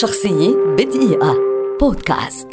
شخصية بدقيقة. بودكاست.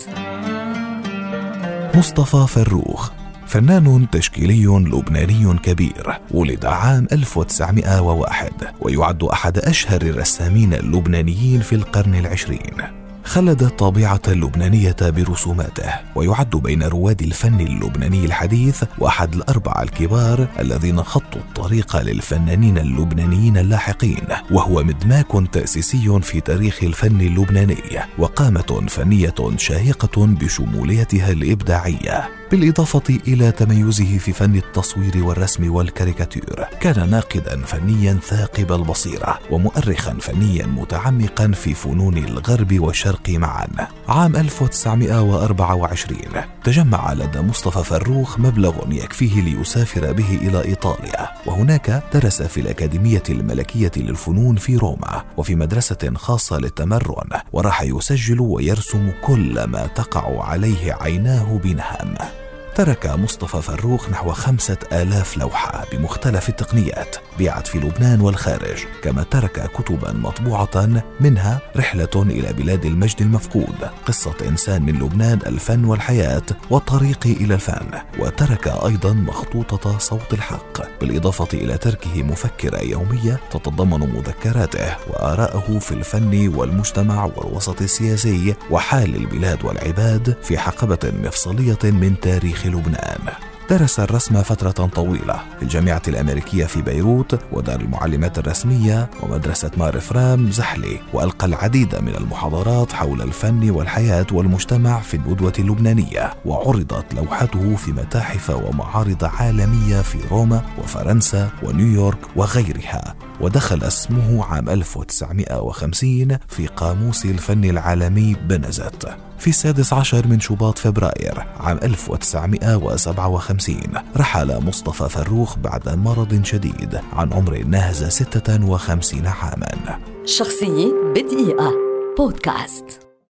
مصطفى فروخ فنان تشكيلي لبناني كبير ولد عام 1901 ويعد أحد أشهر الرسامين اللبنانيين في القرن العشرين. خلد الطابعة اللبنانية برسوماته ويعد بين رواد الفن اللبناني الحديث وأحد الأربعة الكبار الذين خطوا الطريق للفنانين اللبنانيين اللاحقين وهو مدماك تأسيسي في تاريخ الفن اللبناني وقامة فنية شاهقة بشموليتها الإبداعية. بالإضافة إلى تميزه في فن التصوير والرسم والكاريكاتير كان ناقدا فنيا ثاقب البصيرة ومؤرخا فنيا متعمقا في فنون الغرب والشرق معا. عام 1924 تجمع لدى مصطفى فروخ مبلغ يكفيه ليسافر به إلى إيطاليا. وهناك درس في الأكاديمية الملكية للفنون في روما وفي مدرسة خاصة للتمرن وراح يسجل ويرسم كل ما تقع عليه عيناه بنهم ترك مصطفى فروخ نحو خمسة آلاف لوحة بمختلف التقنيات بيعت في لبنان والخارج كما ترك كتبا مطبوعة منها رحلة إلى بلاد المجد المفقود قصة إنسان من لبنان الفن والحياة والطريق إلى الفن. وترك أيضا مخطوطة صوت الحق بالإضافة إلى تركه مفكرة يومية تتضمن مذكراته وآراءه في الفن والمجتمع والوسط السياسي وحال البلاد والعباد في حقبة مفصلية من تاريخ لبنان. درس الرسم فترة طويلة في الجامعة الأمريكية في بيروت ودار المعلمات الرسمية ومدرسة مار فرام زحلي وألقى العديد من المحاضرات حول الفن والحياة والمجتمع في البدوة اللبنانية وعرضت لوحته في متاحف ومعارض عالمية في روما وفرنسا ونيويورك وغيرها. ودخل اسمه عام 1950 في قاموس الفن العالمي بنزت في السادس عشر من شباط فبراير عام 1957 رحل مصطفى فروخ بعد مرض شديد عن عمر ناهز 56 عاما. شخصية بدقيقة. بودكاست.